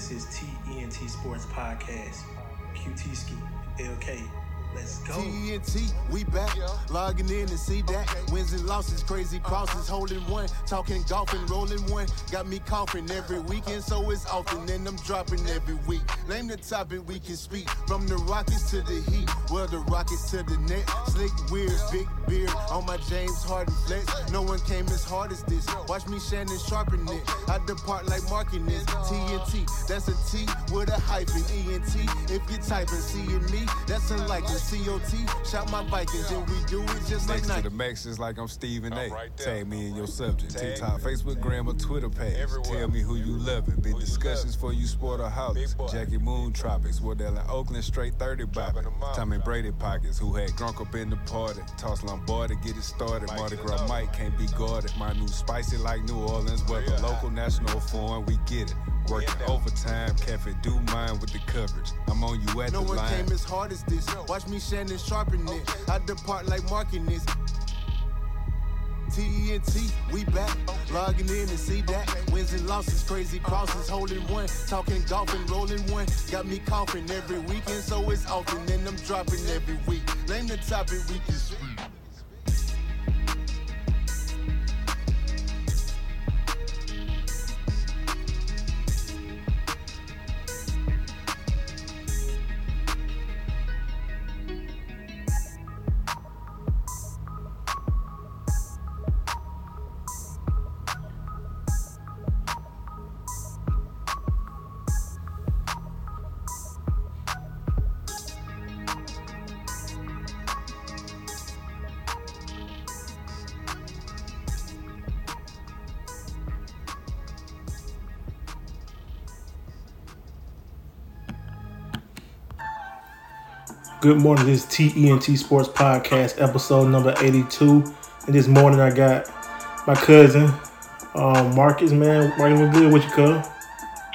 This is TENT Sports Podcast. QT Ski, LK. Let's go. TNT, we back. Logging in to see that. Wins and losses, crazy crosses, holding one. Talking golf and rolling one. Got me coughing every weekend, so it's often. And I'm dropping every week. Name the topic we can speak. From the Rockets to the Heat. Well, the Rockets to the net. Slick, weird, big beard on my James Harden flex. No one came as hard as this. Watch me Shannon sharpen it. I depart like marking this. TNT, that's a T with a hyphen. ENT, if you're typing and me, that's a unlikely. COT, shout my Vikings, and we do it just like Next to the max is like I'm Stephen A. I'm right. Tag me in your subject. Tag TikTok, me. Facebook, Gram, or Twitter page. Everywhere. Tell me who you loving. Big Who you discussions for you sport or house. Jackie Moon Tropics, Wardell and Oakland straight 30 bopping. Dropping them off. Tommy Brady pockets, who had drunk up in the party. Toss Lombardi, get it started. Might Mardi Gras. Mike can't be guarded. My new spicy like New Orleans weather. Yeah. Local, national, foreign, we get it. Working there. overtime, Cafe do mine with the coverage. I'm on you at No the line. No one came as hard as this. Watch me Shannon sharpen it. I depart like marking this. TNT, we back. Logging in to see that. Wins and losses, crazy uh-huh. crosses, holding one. Talking golf and rolling one. Got me coughing every weekend, so it's often. And I'm dropping every week. Name the topic we can speak. Good morning. This is TENT Sports Podcast, episode number 82. And this morning I got my cousin, um, Marcus, man. Marcus, what's good with you, cuz?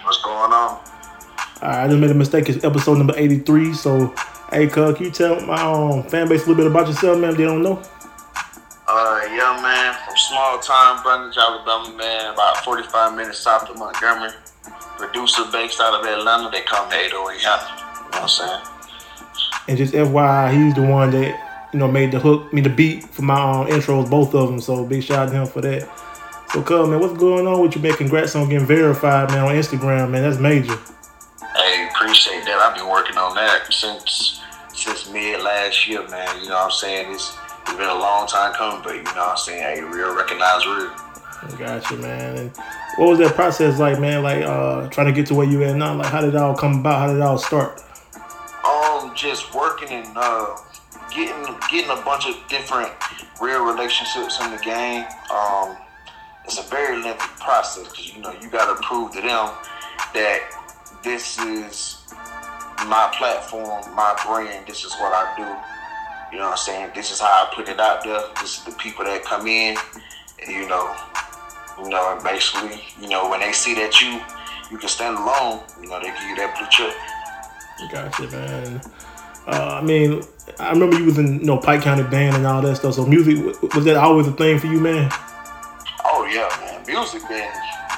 What's going on? I just made a mistake. It's episode number 83. So, hey, cuz, can you tell my um, fan base a little bit about yourself, man, if they don't know? Uh, young man from small time Brundidge, Alabama, man, about 45 minutes south of Montgomery. Producer based out of Atlanta. They call me 808 Hanna. You know what I'm saying? And just FYI, he's the one that, you know, made the hook, me the beat for my um, intros, both of them. So, big shout out to him for that. So, cuz, man, what's going on with you, man? Congrats on getting verified, man, on Instagram, man. That's major. Hey, appreciate that. I've been working on that since since mid last year, man. You know what I'm saying? It's, it's been a long time coming, but you know what I'm saying? Hey, real recognize real. Gotcha, man. And what was that process like, man? Like uh trying to get to where you at now? Like how did it all come about? How did it all start? Just working and uh, getting getting a bunch of different real relationships in the game. Um, it's a very lengthy process because you know you got to prove to them that this is my platform, my brand. This is what I do. You know what I'm saying? This is how I put it out there. This is the people that come in, and you know, you know, and basically, you know, when they see that you you can stand alone, you know, they give you that blue chip. Gotcha, man. Uh, I mean, I remember you was in you know Pike County band and all that stuff. So music was that always a thing for you, man? Oh yeah, man. Music been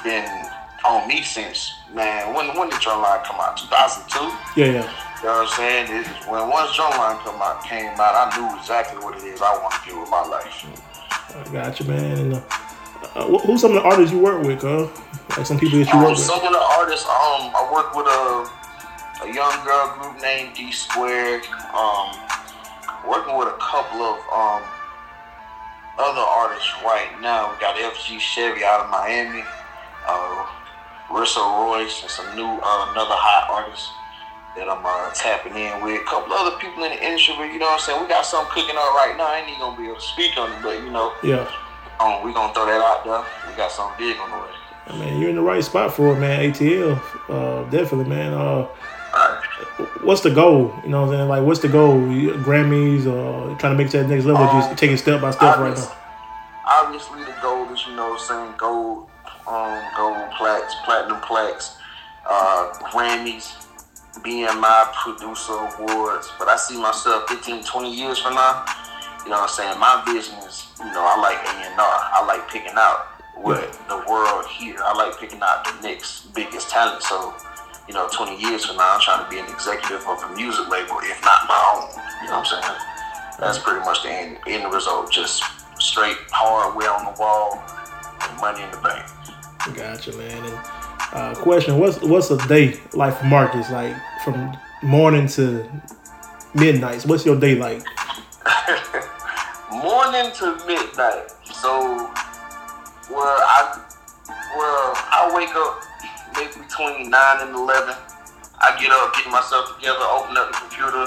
been on me since man. When when did Drumline come out? 2002. Yeah, yeah. You know what I'm saying? It, when once Drumline come out came out, I knew exactly what it is I want to do with my life. I gotcha, man. And, uh, uh, who's some of the artists you work with, huh? Like some people that you work Um, with. some of the artists, um, I work with a a young girl group named D Squared. Um, working with a couple of um other artists right now. We got FG Chevy out of Miami, uh, Rissa Royce, and some new uh, another hot artist that I'm uh, tapping in with. A couple other people in the industry, but you know what I'm saying. We got something cooking up right now. I ain't even gonna be able to speak on it, but you know, Yeah. um, we gonna throw that out there. We got something big on the way. I mean, you're in the right spot for it, man. ATL, uh, definitely, man. Uh, what's the goal? You know what I'm saying? Like, what's the goal? Grammys or trying to make to that next level? Um, just taking step by step right now. Obviously, the goal is, you know, saying gold, um, gold plaques, platinum plaques, uh, Grammys, BMI Producer Awards. But I see myself 15, 20 years from now. You know what I'm saying? My vision is, you know, I like A&R. I like picking out what the world here. I like picking out the next biggest talent. So you know, 20 years from now, I'm trying to be an executive of a music label, if not my own. You know what I'm saying? That's pretty much the end, end result. Just straight hardware on the wall and money in the bank. Gotcha, man. And uh, question: What's what's a day like for Marcus? Like from morning to midnight. What's your day like? morning to midnight. So, well, I well I wake up maybe between nine and eleven. I get up, get myself together, open up the computer,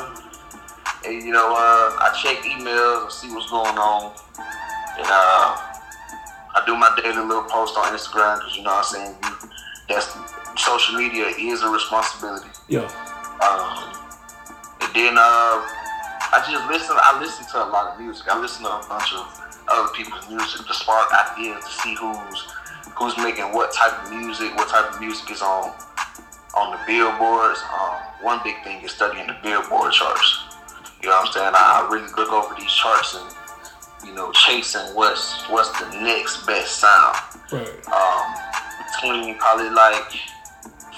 and you know, uh, I check emails and see what's going on, and uh, I do my daily little post on Instagram because you know what I'm saying that's social media is a responsibility. Yeah. Um, and then uh, I just listen. I listen to a lot of music. I listen to a bunch of other people's music to spark ideas to see who's who's making what type of music, what type of music is on on the billboards. Um, one big thing is studying the billboard charts. You know what I'm saying? I really look over these charts and you know chasing what's what's the next best sound. Right. Um, between probably like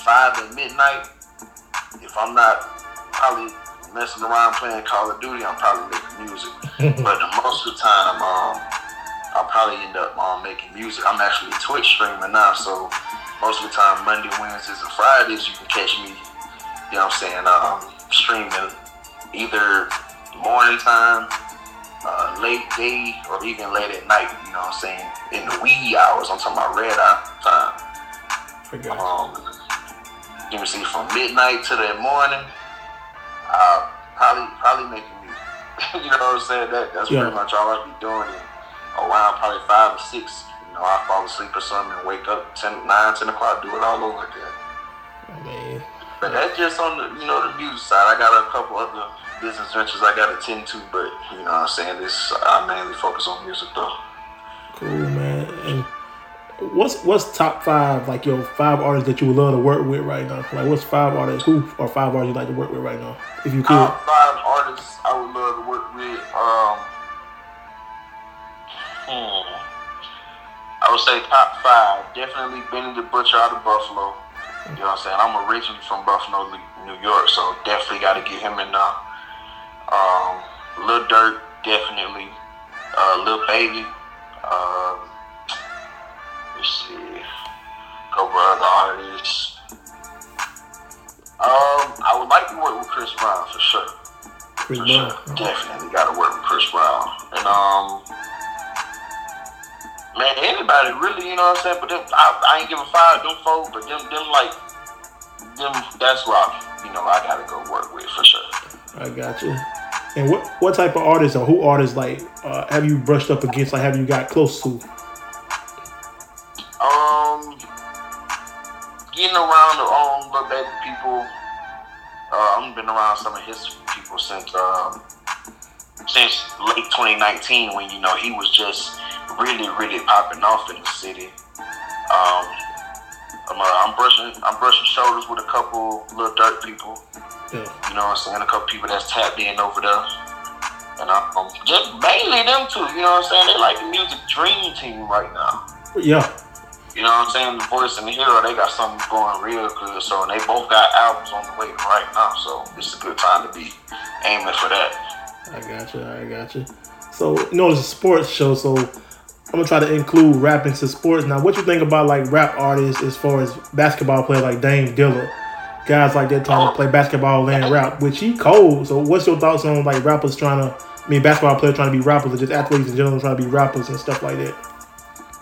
five and midnight. If I'm not probably messing around playing Call of Duty, I'm probably making music. but the most of the time, um, I'll probably end up um, making music. I'm actually Twitch streaming now, so most of the time, Monday, Wednesdays, and Fridays, you can catch me. You know what I'm saying? Um, streaming either morning time, uh, late day, or even late at night. You know what I'm saying? In the wee hours, I'm talking about red eye time. Um, you can see from midnight to the morning. Uh, probably probably making music. you know what I'm saying? That that's Yeah. pretty much all I be doing. Around probably five or six, you know, I fall asleep or something and wake up 10, 9, 10 o'clock, do it all over again. Oh, man. But that's just on the you know the music side. I got a couple other business ventures I got to tend to, but you know what I'm saying this I mainly focus on music though. Cool, man. And what's what's top five like your five artists that you would love to work with right now? Like what's five artists who or five artists you like to work with right now? If you could. Top five artists I would love to work with. Um, I would say top five. Definitely Benny the Butcher out of Buffalo. You know what I'm saying? I'm originally from Buffalo, New York, so definitely got to get him in there. Um, Lil Durk, definitely. Uh, Lil Baby. Uh, let's see. couple other artists. Um, I would like to work with Chris Brown for sure. Chris For Brown. sure. Definitely got to work with Chris Brown. And um, man, anybody really, you know what I'm saying? But them, I, I ain't give a five them folks, but them, them like, them, that's rock. You know, I gotta go work with for sure. I got you. And what what type of artists or who artists like uh, have you brushed up against? Like have you got close to? Um, getting around the um, Lil Baby people. Uh, I've been around some of his people since um, since late 2019 when you know he was just really really popping off in the city. Um, I'm, uh, I'm brushing I'm brushing shoulders with a couple Lil Durk people. Yeah. You know what I'm saying? A couple people that's tapped in over there. And I, um, just mainly them two, you know what I'm saying? They like the music dream team right now. Yeah. You know what I'm saying? The Voice and the Hero, they got something going real good. So, and they both got albums on the way right now. So, it's a good time to be aiming for that. I got you. I got you. So you know it's a sports show, so I'm gonna try to include rap into sports. Now, what you think about like rap artists as far as basketball players like Dame D.O.L.L.A., guys like that trying to play basketball and rap, which he cold. So what's your thoughts on like rappers trying to, I mean basketball players trying to be rappers or just athletes in general trying to be rappers and stuff like that?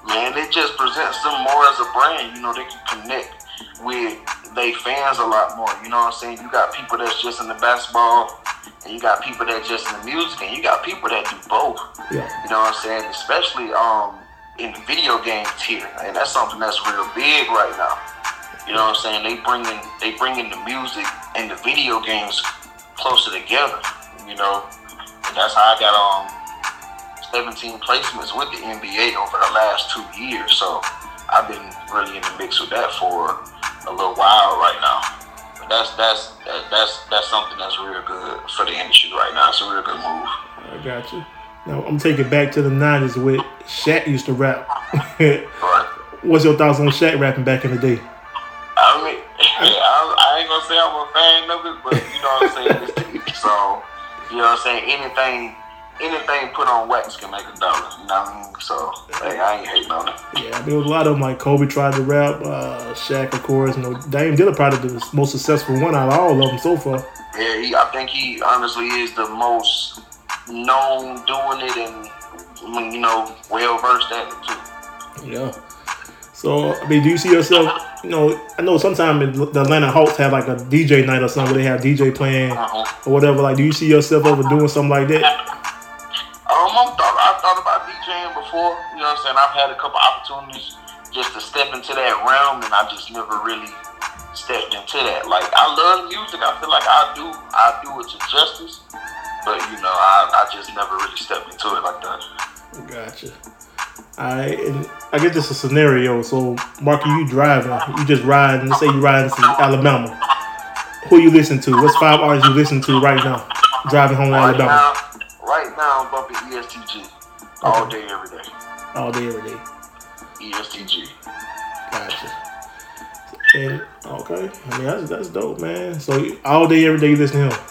Man, it just presents them more as a brand. You know, they can connect with they fans a lot more. You know what I'm saying? You got people that's just in the basketball, and you got people that just in the music, and you got people that do both. Yeah. You know what I'm saying? Especially um in video games here, and that's something that's real big right now. You know what I'm saying? They bringing they bringing the music and the video games closer together. You know, and that's how I got um 17 placements with the NBA over the last two years. So I've been really in the mix with that for a little while right now. That's that's that's that's something that's real good for the industry right now. It's a real good move. I got you. Now I'm taking it back to the '90s with Shaq used to rap. Right. What's your thoughts on Shaq rapping back in the day? I mean, I, I say I'm a fan of it, but you know what I'm saying. So you know what I'm saying. Anything, anything put on wax can make a dollar. You know what I mean? So hey, I ain't hating on it. Yeah, there was a lot of them. Like Kobe tried to rap, uh, Shaq, of course. You know, Dame D.O.L.L.A. probably the most successful one out of all of them so far. Yeah, he, I think he honestly is the most known doing it and you know well versed at it too. Yeah. So I mean, do you see yourself? You know, I know sometimes the Atlanta Hawks have like a DJ night or something where they have DJ playing Uh-huh. or whatever. Like, do you see yourself ever doing something like that? I'm thought, I thought about DJing before. You know what I'm saying? I've had a couple opportunities just to step into that realm, and I just never really stepped into that. Like, I love music. I feel like I do. I do it to justice, but you know, I, I just never really stepped into it like that. Gotcha. I and I get this a scenario. So, Marky, you driving, you just riding. Let's say you riding to Alabama. Who you listen to? What's five artists you listen to right now? Driving home to Right Alabama now, I'm bumping EST Gee all day, every day. all day, every day. EST Gee. Gotcha. And okay, I mean that's that's dope, man. So all day, every day, you listen to him.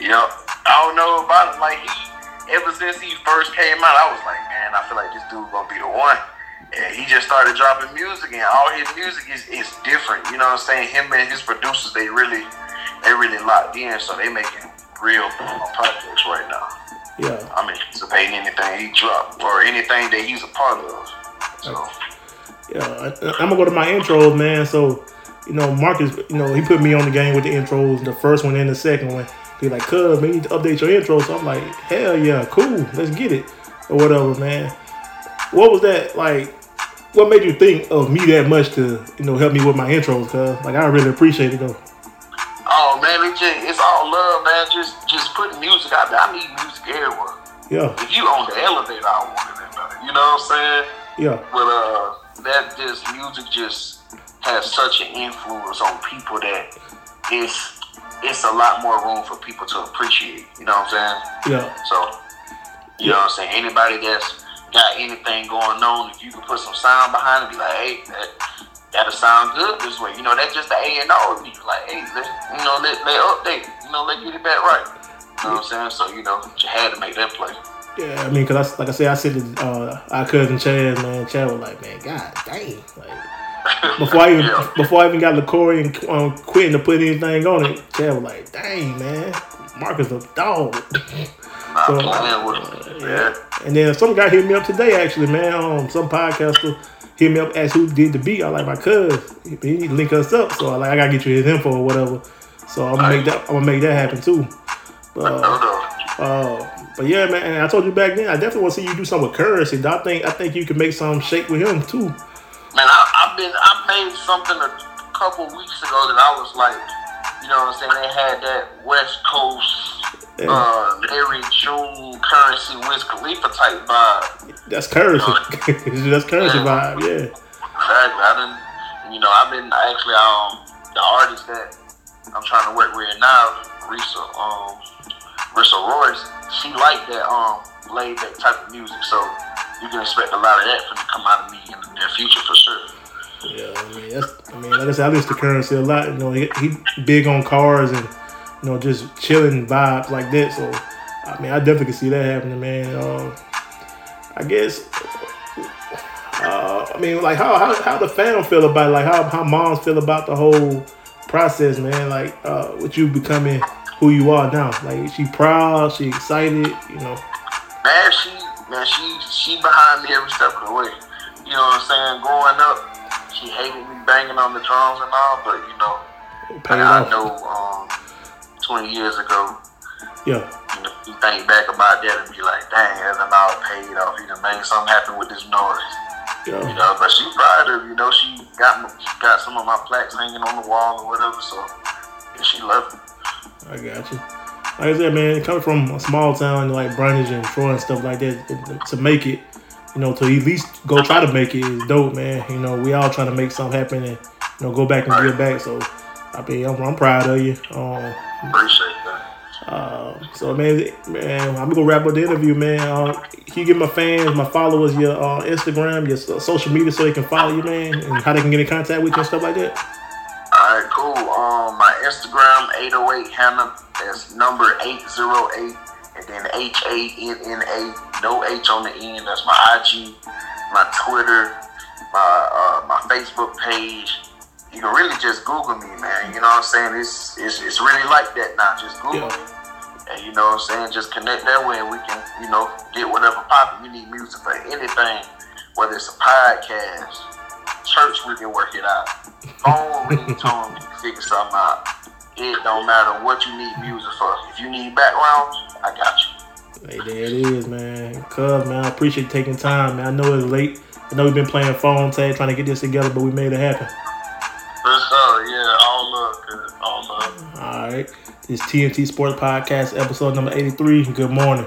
Yep. I don't know about it. Like he, ever since he first came out, I was like, man, I feel like this dude gonna be the one. And he just started dropping music, and all his music is, is different. You know what I'm saying? Him and his producers, they really, they really locked in, so they making real projects right now. Yeah. I'm anticipating anything he dropped or anything that he's a part of. So Yeah, I, I'm gonna go to my intros, man. So, you know, Marcus, you know, he put me on the game with the intros, the first one and the second one. He like, cuz, man, you need to update your intro. So I'm like, hell yeah, cool, let's get it, or whatever, man. What was that like? What made you think of me that much to, you know, help me with my intros? Cuz, like, I really appreciate it though. Man, it just, it's all love, man. Just just putting music out there. I need music everywhere. Yeah, If you on the elevator, I want it there. You know what I'm saying? yeah, But uh, that just music just has such an influence on people that it's it's a lot more room for people to appreciate. You know what I'm saying? yeah, So, you know what I'm saying? Anybody that's got anything going on, if you can put some sound behind it, be like, hey, that that'll sound good this way. You know, that's just the A and R. Be like, hey, let, you know, let they update. You know, let get it back right. You know what I'm saying? So, you know, you had to make that play. yeah. I mean, cause I, like I said, I said to uh, our cousin Chaz, man. Chaz was like, man, god dang, like. Before I even Yeah. before I even got LaCory and um, Quentin to put anything on it, Chad was like, "Dang man, Marcus a dog." Not So, playing with them. Yeah. and then some guy hit me up today, actually, man. Um, some podcaster hit me up, ask who did the beat. I like my cuz. He he need to link us up, so I like I gotta get you his info or whatever. So I'm gonna make that. I'm gonna make that happen too. But, no. uh, but yeah, man. And I told you back then, I definitely want to see you do something with Curren$y. I think I think you can make some shake with him too. Man, I, I've been I made something a couple weeks ago that I was like, you know what I'm saying? They had that West Coast Yeah. uh Larry June Curren$y Wiz Khalifa type vibe. That's Curren$y. That's Curren$y vibe. Yeah. Exactly. I didn't you know, I've been actually um the artist that I'm trying to work with now, Risa um Risa Royce, she liked that um laid back type of music, so you can expect a lot of that from to come out of me in the near future for sure. Yeah, I mean, that's, I mean, like I said, I listen to Curren$y a lot. You know, he, he big on cars and you know just chilling vibes like that. So, I mean, I definitely can see that happening, man. Uh, I guess, uh, I mean, like how how how the fam feel about it? Like how how moms feel about the whole process, man. Like uh, with you becoming who you are now. Like she proud, she excited, you know. Man, she man, she she behind me every step of the way. You know what I'm saying? Growing up, she hated me banging on the drums and all, but you know, Paid I know um, 20 years ago, Yeah, you know, you think back about that and be like, dang, done all paid off. He done made something happen with this noise. You yeah, know, but she proud of, you know, she got she got some of my plaques hanging on the wall or whatever, so she loved it. I got you. Like I said, man, coming from a small town like Brundidge and Troy and stuff like that, to make it, you know, to at least go try to make it is dope, man. You know, we all trying to make something happen and you know go back and give back. So, I mean, I'm, I'm proud of you. Um, Appreciate that. uh, so man, man, I'm gonna wrap up the interview, man. Uh, can you give my fans, my followers, your uh, Instagram, your so- social media, so they can follow you, man, and how they can get in contact with you and stuff like that? All right, cool. Um, my Instagram 808 Hanna. That's number 808 and then H A N N A, no H on the end. That's my IG, my Twitter, my uh, my Facebook page. You can really just Google me, man. You know what I'm saying? It's it's, it's really like that now. Just Google Yeah. me. And you know what I'm saying? Just connect that way and we can, you know, get whatever popping. You need music for anything, whether it's a podcast, church, we can work it out. Phone ringtone, we can figure something out. It don't matter what you need music for. If you need background, I got you. Hey, there it is, man. Cuz, man, I appreciate you taking time, man. I know it's late. I know we've been playing phone tag, trying to get this together, but we made it happen. For sure, yeah, all love, all love. All right. This TNT Sports Podcast, episode number 83. Good morning.